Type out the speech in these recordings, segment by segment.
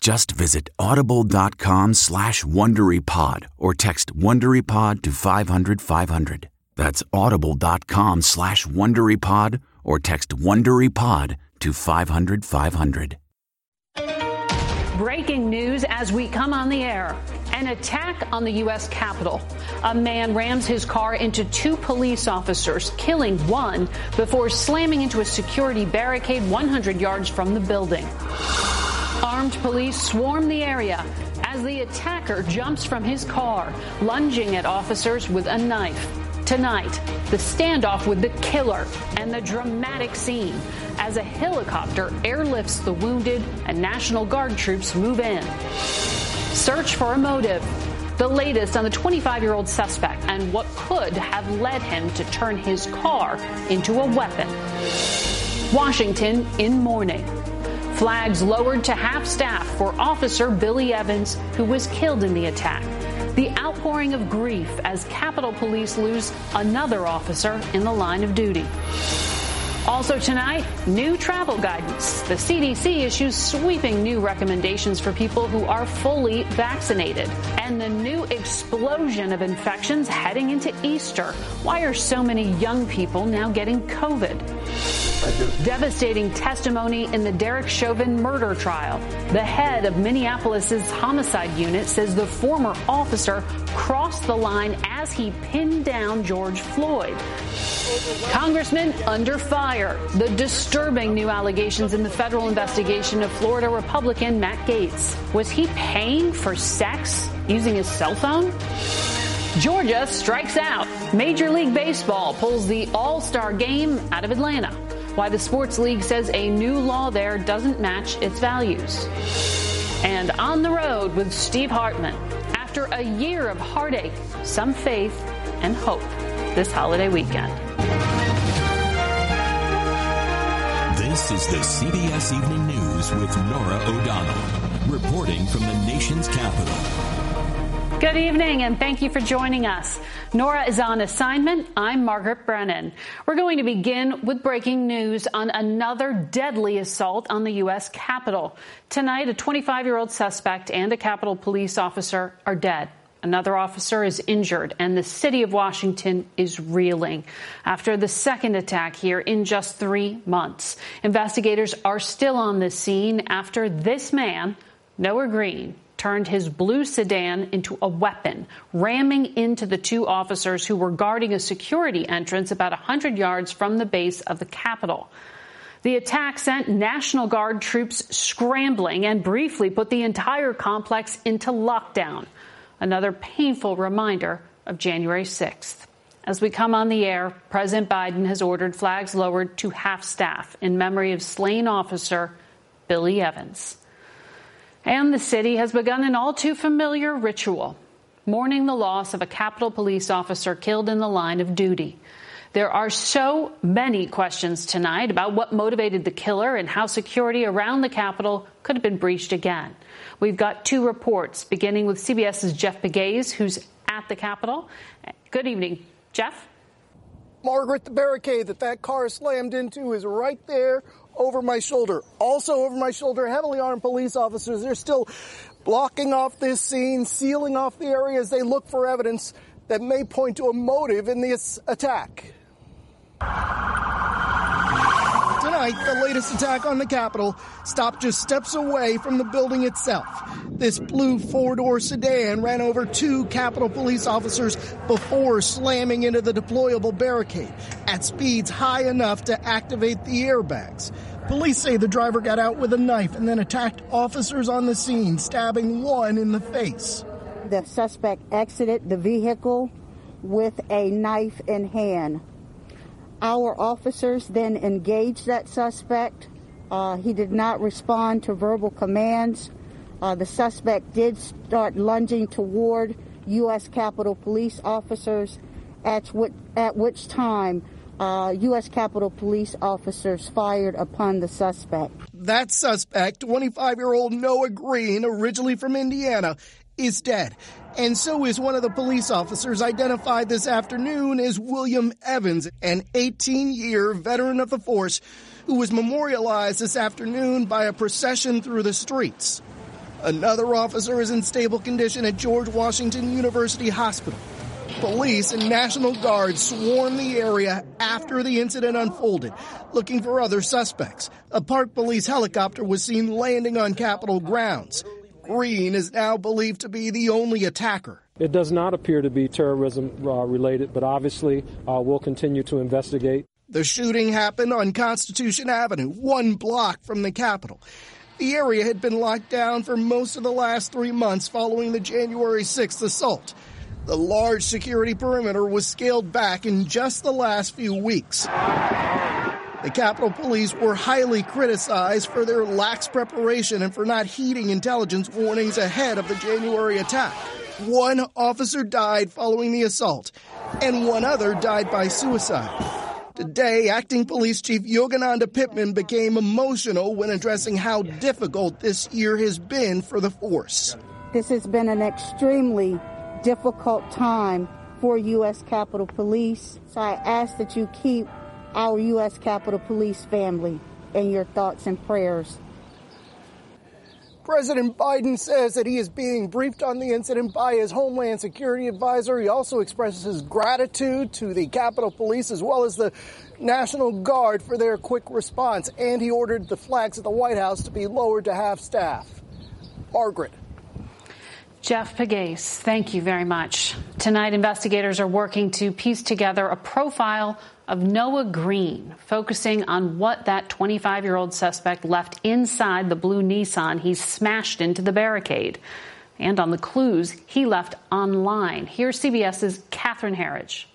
Just visit audible.com slash WonderyPod or text WonderyPod to 500, 500. That's audible.com slash WonderyPod or text WonderyPod to 500, 500. Breaking news as we come on the air. An attack on the U.S. Capitol. A man rams his car into two police officers, killing one before slamming into a security barricade 100 yards from the building. Armed police swarm the area as the attacker jumps from his car, lunging at officers with a knife. Tonight, the standoff with the killer and the dramatic scene as a helicopter airlifts the wounded and National Guard troops move in. Search for a motive. The latest on the 25 year old suspect and what could have led him to turn his car into a weapon. Washington in mourning. Flags lowered to half staff for Officer Billy Evans, who was killed in the attack. The outpouring of grief as Capitol Police lose another officer in the line of duty. Also tonight, new travel guidance. The CDC issues sweeping new recommendations for people who are fully vaccinated. And the new explosion of infections heading into Easter. Why are so many young people now getting COVID? Devastating testimony in the Derek Chauvin murder trial. The head of Minneapolis's homicide unit says the former officer crossed the line as he pinned down George Floyd. Congressman under fire. The disturbing new allegations in the federal investigation of Florida Republican Matt Gaetz. Was he paying for sex using his cell phone? Georgia strikes out. Major League Baseball pulls the All Star game out of Atlanta. Why the Sports League says a new law there doesn't match its values. And on the road with Steve Hartman. After a year of heartache, some faith and hope this holiday weekend. This is the CBS Evening News with Norah O'Donnell, reporting from the nation's capital. Good evening, and thank you for joining us. Norah is on assignment. I'm Margaret Brennan. We're going to begin with breaking news on another deadly assault on the U.S. Capitol. Tonight, a 25 year old suspect and a Capitol police officer are dead. Another officer is injured, and the city of Washington is reeling after the second attack here in just three months. Investigators are still on the scene after this man, Noah Green, turned his blue sedan into a weapon, ramming into the two officers who were guarding a security entrance about 100 yards from the base of the Capitol. The attack sent National Guard troops scrambling and briefly put the entire complex into lockdown another painful reminder of January 6th. As we come on the air, President Biden has ordered flags lowered to half staff in memory of slain officer Billy Evans. And the city has begun an all too familiar ritual, mourning the loss of a Capitol police officer killed in the line of duty. There are so many questions tonight about what motivated the killer and how security around the Capitol could have been breached again. We've got two reports, beginning with CBS's Jeff Pegues, who's at the Capitol. Good evening, Jeff. Margaret, the barricade that that car slammed into is right there over my shoulder. Also over my shoulder, heavily armed police officers. They're still blocking off this scene, sealing off the area as they look for evidence that may point to a motive in this attack. Tonight, the latest attack on the Capitol stopped just steps away from the building itself. This blue four door sedan ran over two Capitol police officers before slamming into the deployable barricade at speeds high enough to activate the airbags. Police say the driver got out with a knife and then attacked officers on the scene, stabbing one in the face. The suspect exited the vehicle with a knife in hand. Our officers then engaged that suspect. Uh, he did not respond to verbal commands. Uh, the suspect did start lunging toward U.S. Capitol Police officers, at, at which time uh, U.S. Capitol Police officers fired upon the suspect. That suspect, 25 year old Noah Green, originally from Indiana, is dead. And so is one of the police officers identified this afternoon as William Evans, an 18 year veteran of the force who was memorialized this afternoon by a procession through the streets. Another officer is in stable condition at George Washington University Hospital. Police and National Guard swarmed the area after the incident unfolded, looking for other suspects. A Park Police helicopter was seen landing on Capitol grounds. Green is now believed to be the only attacker. It does not appear to be terrorism uh, related, but obviously uh, we'll continue to investigate. The shooting happened on Constitution Avenue, one block from the Capitol. The area had been locked down for most of the last three months following the January 6th assault. The large security perimeter was scaled back in just the last few weeks. The Capitol Police were highly criticized for their lax preparation and for not heeding intelligence warnings ahead of the January attack. One officer died following the assault, and one other died by suicide. Today, Acting Police Chief Yogananda Pittman became emotional when addressing how difficult this year has been for the force. This has been an extremely difficult time for U.S. Capitol Police, so I ask that you keep our U.S. Capitol Police family in your thoughts and prayers. President Biden says that he is being briefed on the incident by his Homeland Security advisor. He also expresses his gratitude to the Capitol Police as well as the National Guard for their quick response, and he ordered the flags at the White House to be lowered to half staff. Margaret. Jeff Pegues, thank you very much. Tonight, investigators are working to piece together a profile of Noah Green, focusing on what that 25 year old suspect left inside the blue Nissan he smashed into the barricade, and on the clues he left online. Here's CBS's Catherine Herridge.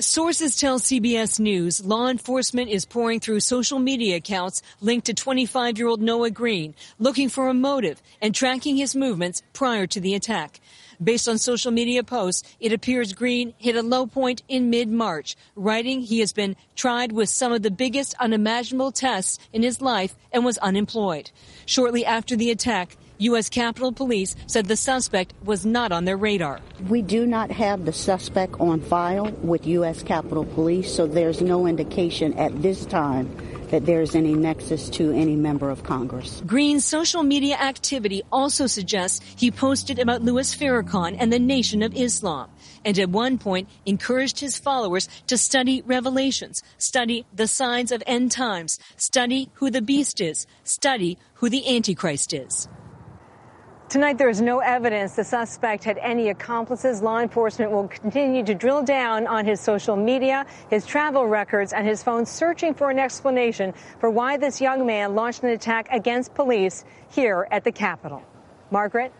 Sources tell CBS News law enforcement is poring through social media accounts linked to 25 year old Noah Green, looking for a motive and tracking his movements prior to the attack. Based on social media posts, it appears Green hit a low point in mid March, writing he has been tried with some of the biggest unimaginable tests in his life and was unemployed. Shortly after the attack, U.S. Capitol Police said the suspect was not on their radar. We do not have the suspect on file with U.S. Capitol Police, so there's no indication at this time that there's any nexus to any member of Congress. Green's social media activity also suggests he posted about Louis Farrakhan and the Nation of Islam, and at one point encouraged his followers to study Revelations, study the signs of end times, study who the beast is, study who the Antichrist is. Tonight, there is no evidence the suspect had any accomplices. Law enforcement will continue to drill down on his social media, his travel records, and his phone, searching for an explanation for why this young man launched an attack against police here at the Capitol. Margaret?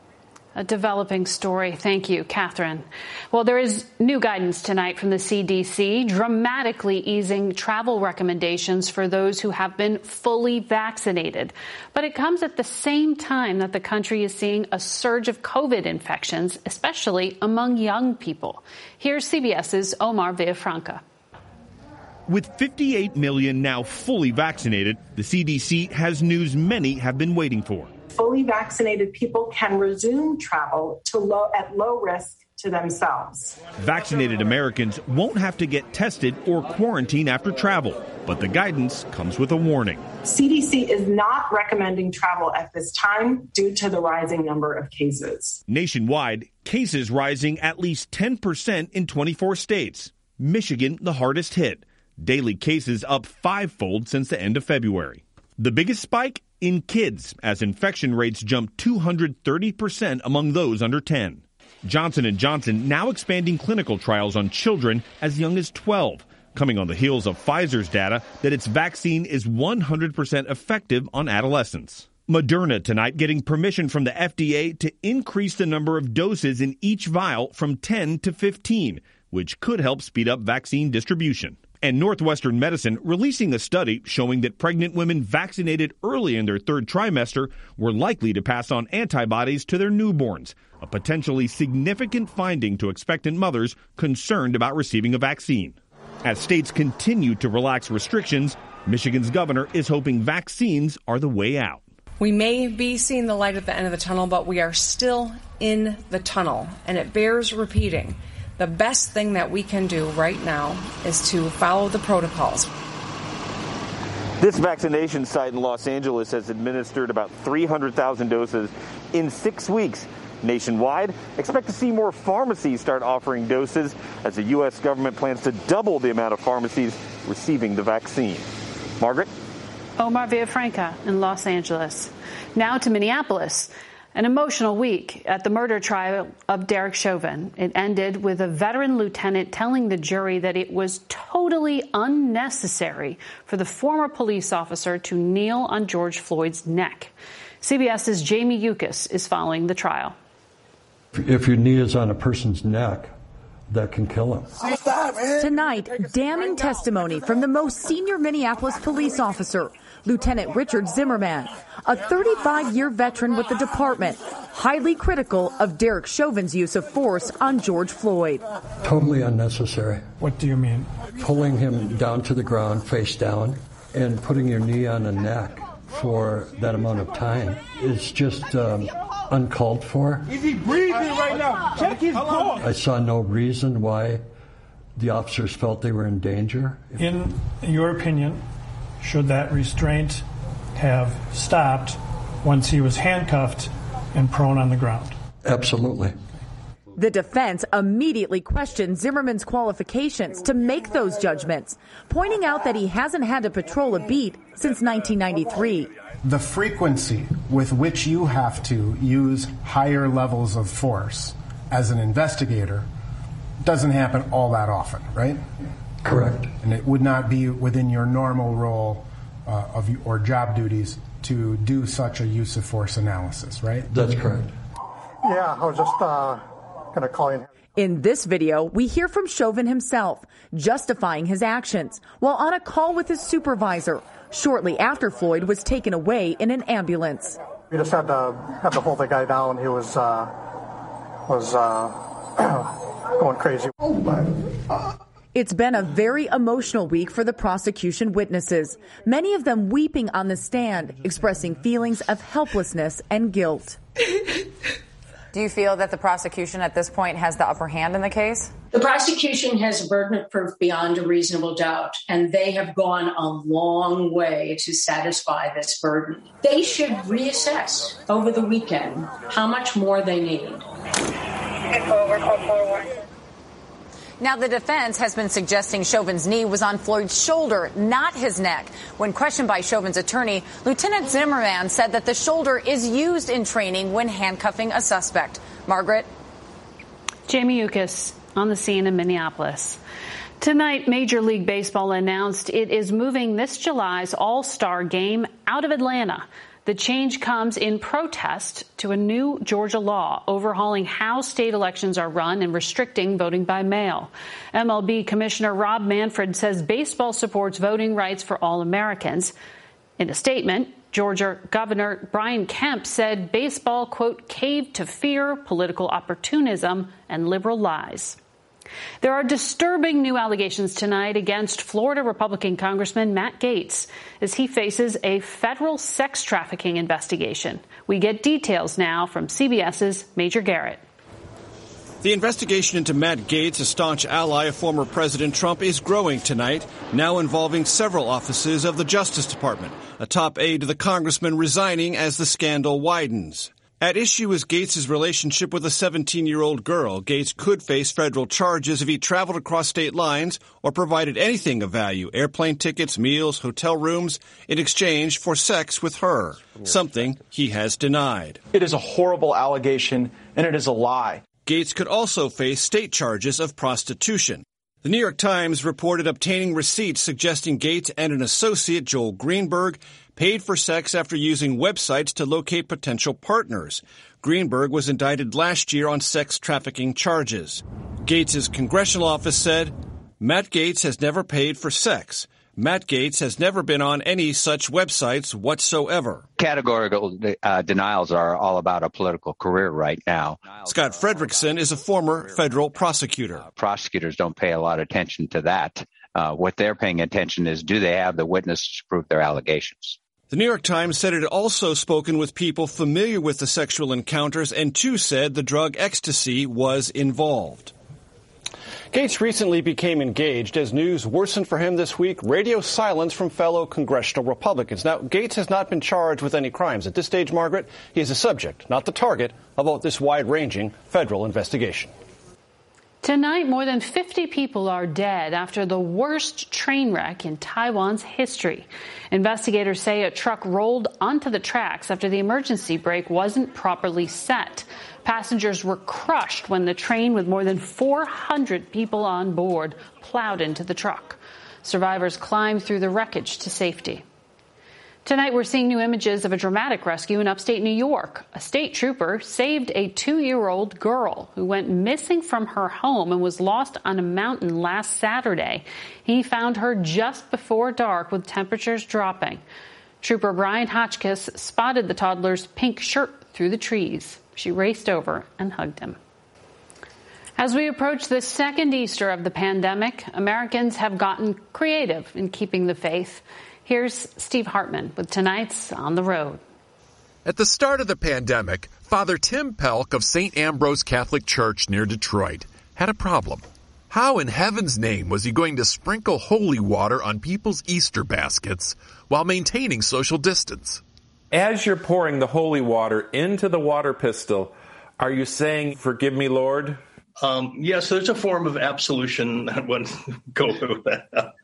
A developing story. Thank you, Catherine. Well, there is new guidance tonight from the CDC dramatically easing travel recommendations for those who have been fully vaccinated. But it comes at the same time that the country is seeing a surge of COVID infections, especially among young people. Here's CBS's Omar Villafranca. With 58 million now fully vaccinated, the CDC has news many have been waiting for fully vaccinated people can resume travel to low, at low risk to themselves. Vaccinated Americans won't have to get tested or quarantine after travel, but the guidance comes with a warning. CDC is not recommending travel at this time due to the rising number of cases. Nationwide, cases rising at least 10% in 24 states. Michigan, the hardest hit. Daily cases up fivefold since the end of February. The biggest spike in kids as infection rates jump 230% among those under 10. Johnson & Johnson now expanding clinical trials on children as young as 12, coming on the heels of Pfizer's data that its vaccine is 100% effective on adolescents. Moderna tonight getting permission from the FDA to increase the number of doses in each vial from 10 to 15, which could help speed up vaccine distribution and Northwestern Medicine releasing a study showing that pregnant women vaccinated early in their third trimester were likely to pass on antibodies to their newborns, a potentially significant finding to expectant mothers concerned about receiving a vaccine. As states continue to relax restrictions, Michigan's governor is hoping vaccines are the way out. We may be seeing the light at the end of the tunnel, but we are still in the tunnel, and it bears repeating the best thing that we can do right now is to follow the protocols. This vaccination site in Los Angeles has administered about 300,000 doses in six weeks. Nationwide, expect to see more pharmacies start offering doses as the U.S. government plans to double the amount of pharmacies receiving the vaccine. Margaret? Omar Villafranca in Los Angeles. Now to Minneapolis. An emotional week at the murder trial of Derek Chauvin. It ended with a veteran lieutenant telling the jury that it was totally unnecessary for the former police officer to kneel on George Floyd's neck. CBS's Jamie Yuccas is following the trial. If your knee is on a person's neck, that can kill him. Tonight, damning testimony from the most senior Minneapolis police officer Lieutenant Richard Zimmerman, a 35 year veteran with the department, highly critical of Derek Chauvin's use of force on George Floyd. Totally unnecessary. What do you mean? Pulling him down to the ground, face down, and putting your knee on the neck for that amount of time is just um, uncalled for. Is he breathing right now? Check his pulse. I saw no reason why the officers felt they were in danger. In your opinion, should that restraint have stopped once he was handcuffed and prone on the ground? Absolutely. The defense immediately questioned Zimmerman's qualifications to make those judgments, pointing out that he hasn't had to patrol a beat since 1993. The frequency with which you have to use higher levels of force as an investigator doesn't happen all that often, right? Correct. And it would not be within your normal role uh, of or job duties to do such a use of force analysis, right? That's correct. Yeah, I was just uh, going to call in. In this video, we hear from Chauvin himself, justifying his actions while on a call with his supervisor shortly after Floyd was taken away in an ambulance. We just had to had to hold the guy down. He was uh, was uh, going crazy. Oh my! It's been a very emotional week for the prosecution witnesses, many of them weeping on the stand, expressing feelings of helplessness and guilt. Do you feel that the prosecution at this point has the upper hand in the case? The prosecution has a burden of proof beyond a reasonable doubt, and they have gone a long way to satisfy this burden. They should reassess over the weekend how much more they need. Now, the defense has been suggesting Chauvin's knee was on Floyd's shoulder, not his neck. When questioned by Chauvin's attorney, Lieutenant Zimmerman said that the shoulder is used in training when handcuffing a suspect. Margaret? Jamie Yuccas on the scene in Minneapolis. Tonight, Major League Baseball announced it is moving this July's All Star game out of Atlanta. The change comes in protest to a new Georgia law overhauling how state elections are run and restricting voting by mail. MLB Commissioner Rob Manfred says baseball supports voting rights for all Americans. In a statement, Georgia Governor Brian Kemp said baseball, quote, caved to fear, political opportunism, and liberal lies. There are disturbing new allegations tonight against Florida Republican Congressman Matt Gaetz as he faces a federal sex trafficking investigation. We get details now from CBS's Major Garrett. The investigation into Matt Gaetz, a staunch ally of former President Trump, is growing tonight, now involving several offices of the Justice Department, a top aide to the congressman resigning as the scandal widens. At issue is Gaetz' relationship with a 17 year old girl. Gaetz could face federal charges if he traveled across state lines or provided anything of value airplane tickets, meals, hotel rooms in exchange for sex with her, something he has denied. It is a horrible allegation and it is a lie. Gaetz could also face state charges of prostitution. The New York Times reported obtaining receipts suggesting Gaetz and an associate, Joel Greenberg, paid for sex after using websites to locate potential partners. Greenberg was indicted last year on sex trafficking charges. Gaetz' congressional office said Matt Gaetz has never paid for sex. Matt Gaetz has never been on any such websites whatsoever. Categorical uh, denials are all about a political career right now. Scott Frederickson is a former federal prosecutor. Uh, prosecutors don't pay a lot of attention to that. Uh, what they're paying attention is do they have the witnesses to prove their allegations? The New York Times said it had also spoken with people familiar with the sexual encounters, and two said the drug ecstasy was involved. Gaetz recently became engaged as news worsened for him this week. Radio silence from fellow congressional Republicans. Now, Gaetz has not been charged with any crimes. At this stage, Margaret, he is a subject, not the target, of this wide ranging federal investigation. Tonight, more than 50 people are dead after the worst train wreck in Taiwan's history. Investigators say a truck rolled onto the tracks after the emergency brake wasn't properly set. Passengers were crushed when the train with more than 400 people on board plowed into the truck. Survivors climbed through the wreckage to safety. Tonight, we're seeing new images of a dramatic rescue in upstate New York. A state trooper saved a two year old girl who went missing from her home and was lost on a mountain last Saturday. He found her just before dark with temperatures dropping. Trooper Brian Hotchkiss spotted the toddler's pink shirt through the trees. She raced over and hugged him. As we approach the second Easter of the pandemic, Americans have gotten creative in keeping the faith. Here's Steve Hartman with tonight's On the Road. At the start of the pandemic, Father Tim Pelc of St. Ambrose Catholic Church near Detroit had a problem. How in heaven's name was he going to sprinkle holy water on people's Easter baskets while maintaining social distance? As you're pouring the holy water into the water pistol, are you saying, Forgive me, Lord? Um, yes, there's a form of absolution that would go with that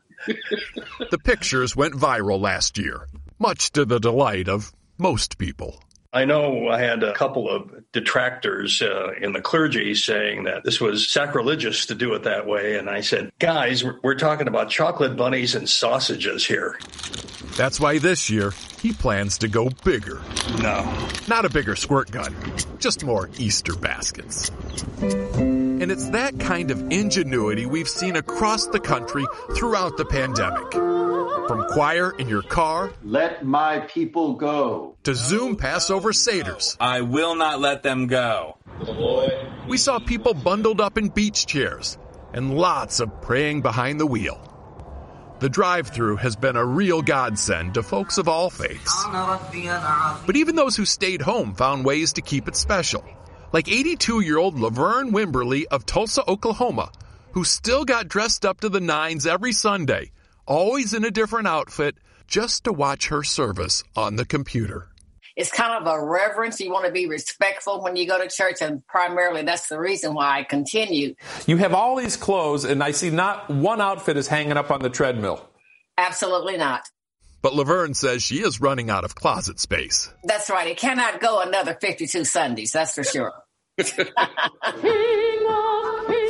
the pictures went viral last year, much to the delight of most people. I know I had a couple of detractors uh, in the clergy saying that this was sacrilegious to do it that way. And I said, guys, we're, we're talking about chocolate bunnies and sausages here. That's why this year he plans to go bigger. No. Not a bigger squirt gun, just more Easter baskets. And it's that kind of ingenuity we've seen across the country throughout the pandemic. From choir in your car, let my people go, to Zoom Passover Seders. I will not let them go. We saw people bundled up in beach chairs and lots of praying behind the wheel. The drive through has been a real godsend to folks of all faiths. But even those who stayed home found ways to keep it special. Like 82 year old Laverne Wimberly of Tulsa, Oklahoma, who still got dressed up to the nines every Sunday always in a different outfit, just to watch her service on the computer. It's kind of a reverence. You want to be respectful when you go to church, and primarily that's the reason why I continue. You have all these clothes, and I see not one outfit is hanging up on the treadmill. Absolutely not. But Laverne says she is running out of closet space. That's right. It cannot go another 52 Sundays, that's for sure.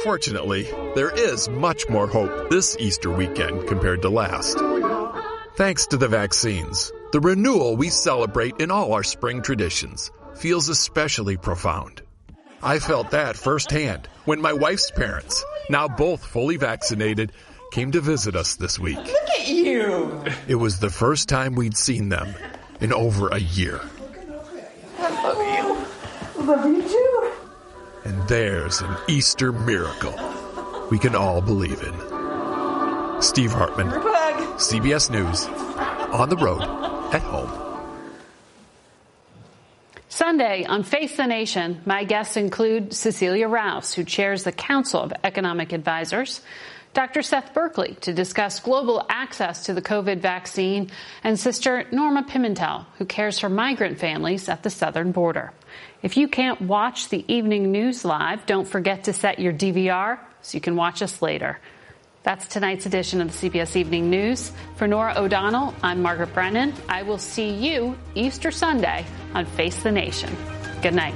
Fortunately, there is much more hope this Easter weekend compared to last. Thanks to the vaccines, The renewal we celebrate in all our spring traditions feels especially profound. I felt that firsthand when my wife's parents, now both fully vaccinated, came to visit us this week. Look at you! It was the first time we'd seen them in over a year. I love you. Love you too. And there's an Easter miracle we can all believe in. Steve Hartman, CBS News, on the road, at home. Sunday on Face the Nation, my guests include Cecilia Rouse, who chairs the Council of Economic Advisors, Dr. Seth Berkley to discuss global access to the COVID vaccine, and Sister Norma Pimentel, who cares for migrant families at the southern border. If you can't watch the evening news live, don't forget to set your DVR so you can watch us later. That's tonight's edition of the CBS Evening News. For Norah O'Donnell, I'm Margaret Brennan. I will see you Easter Sunday on Face the Nation. Good night.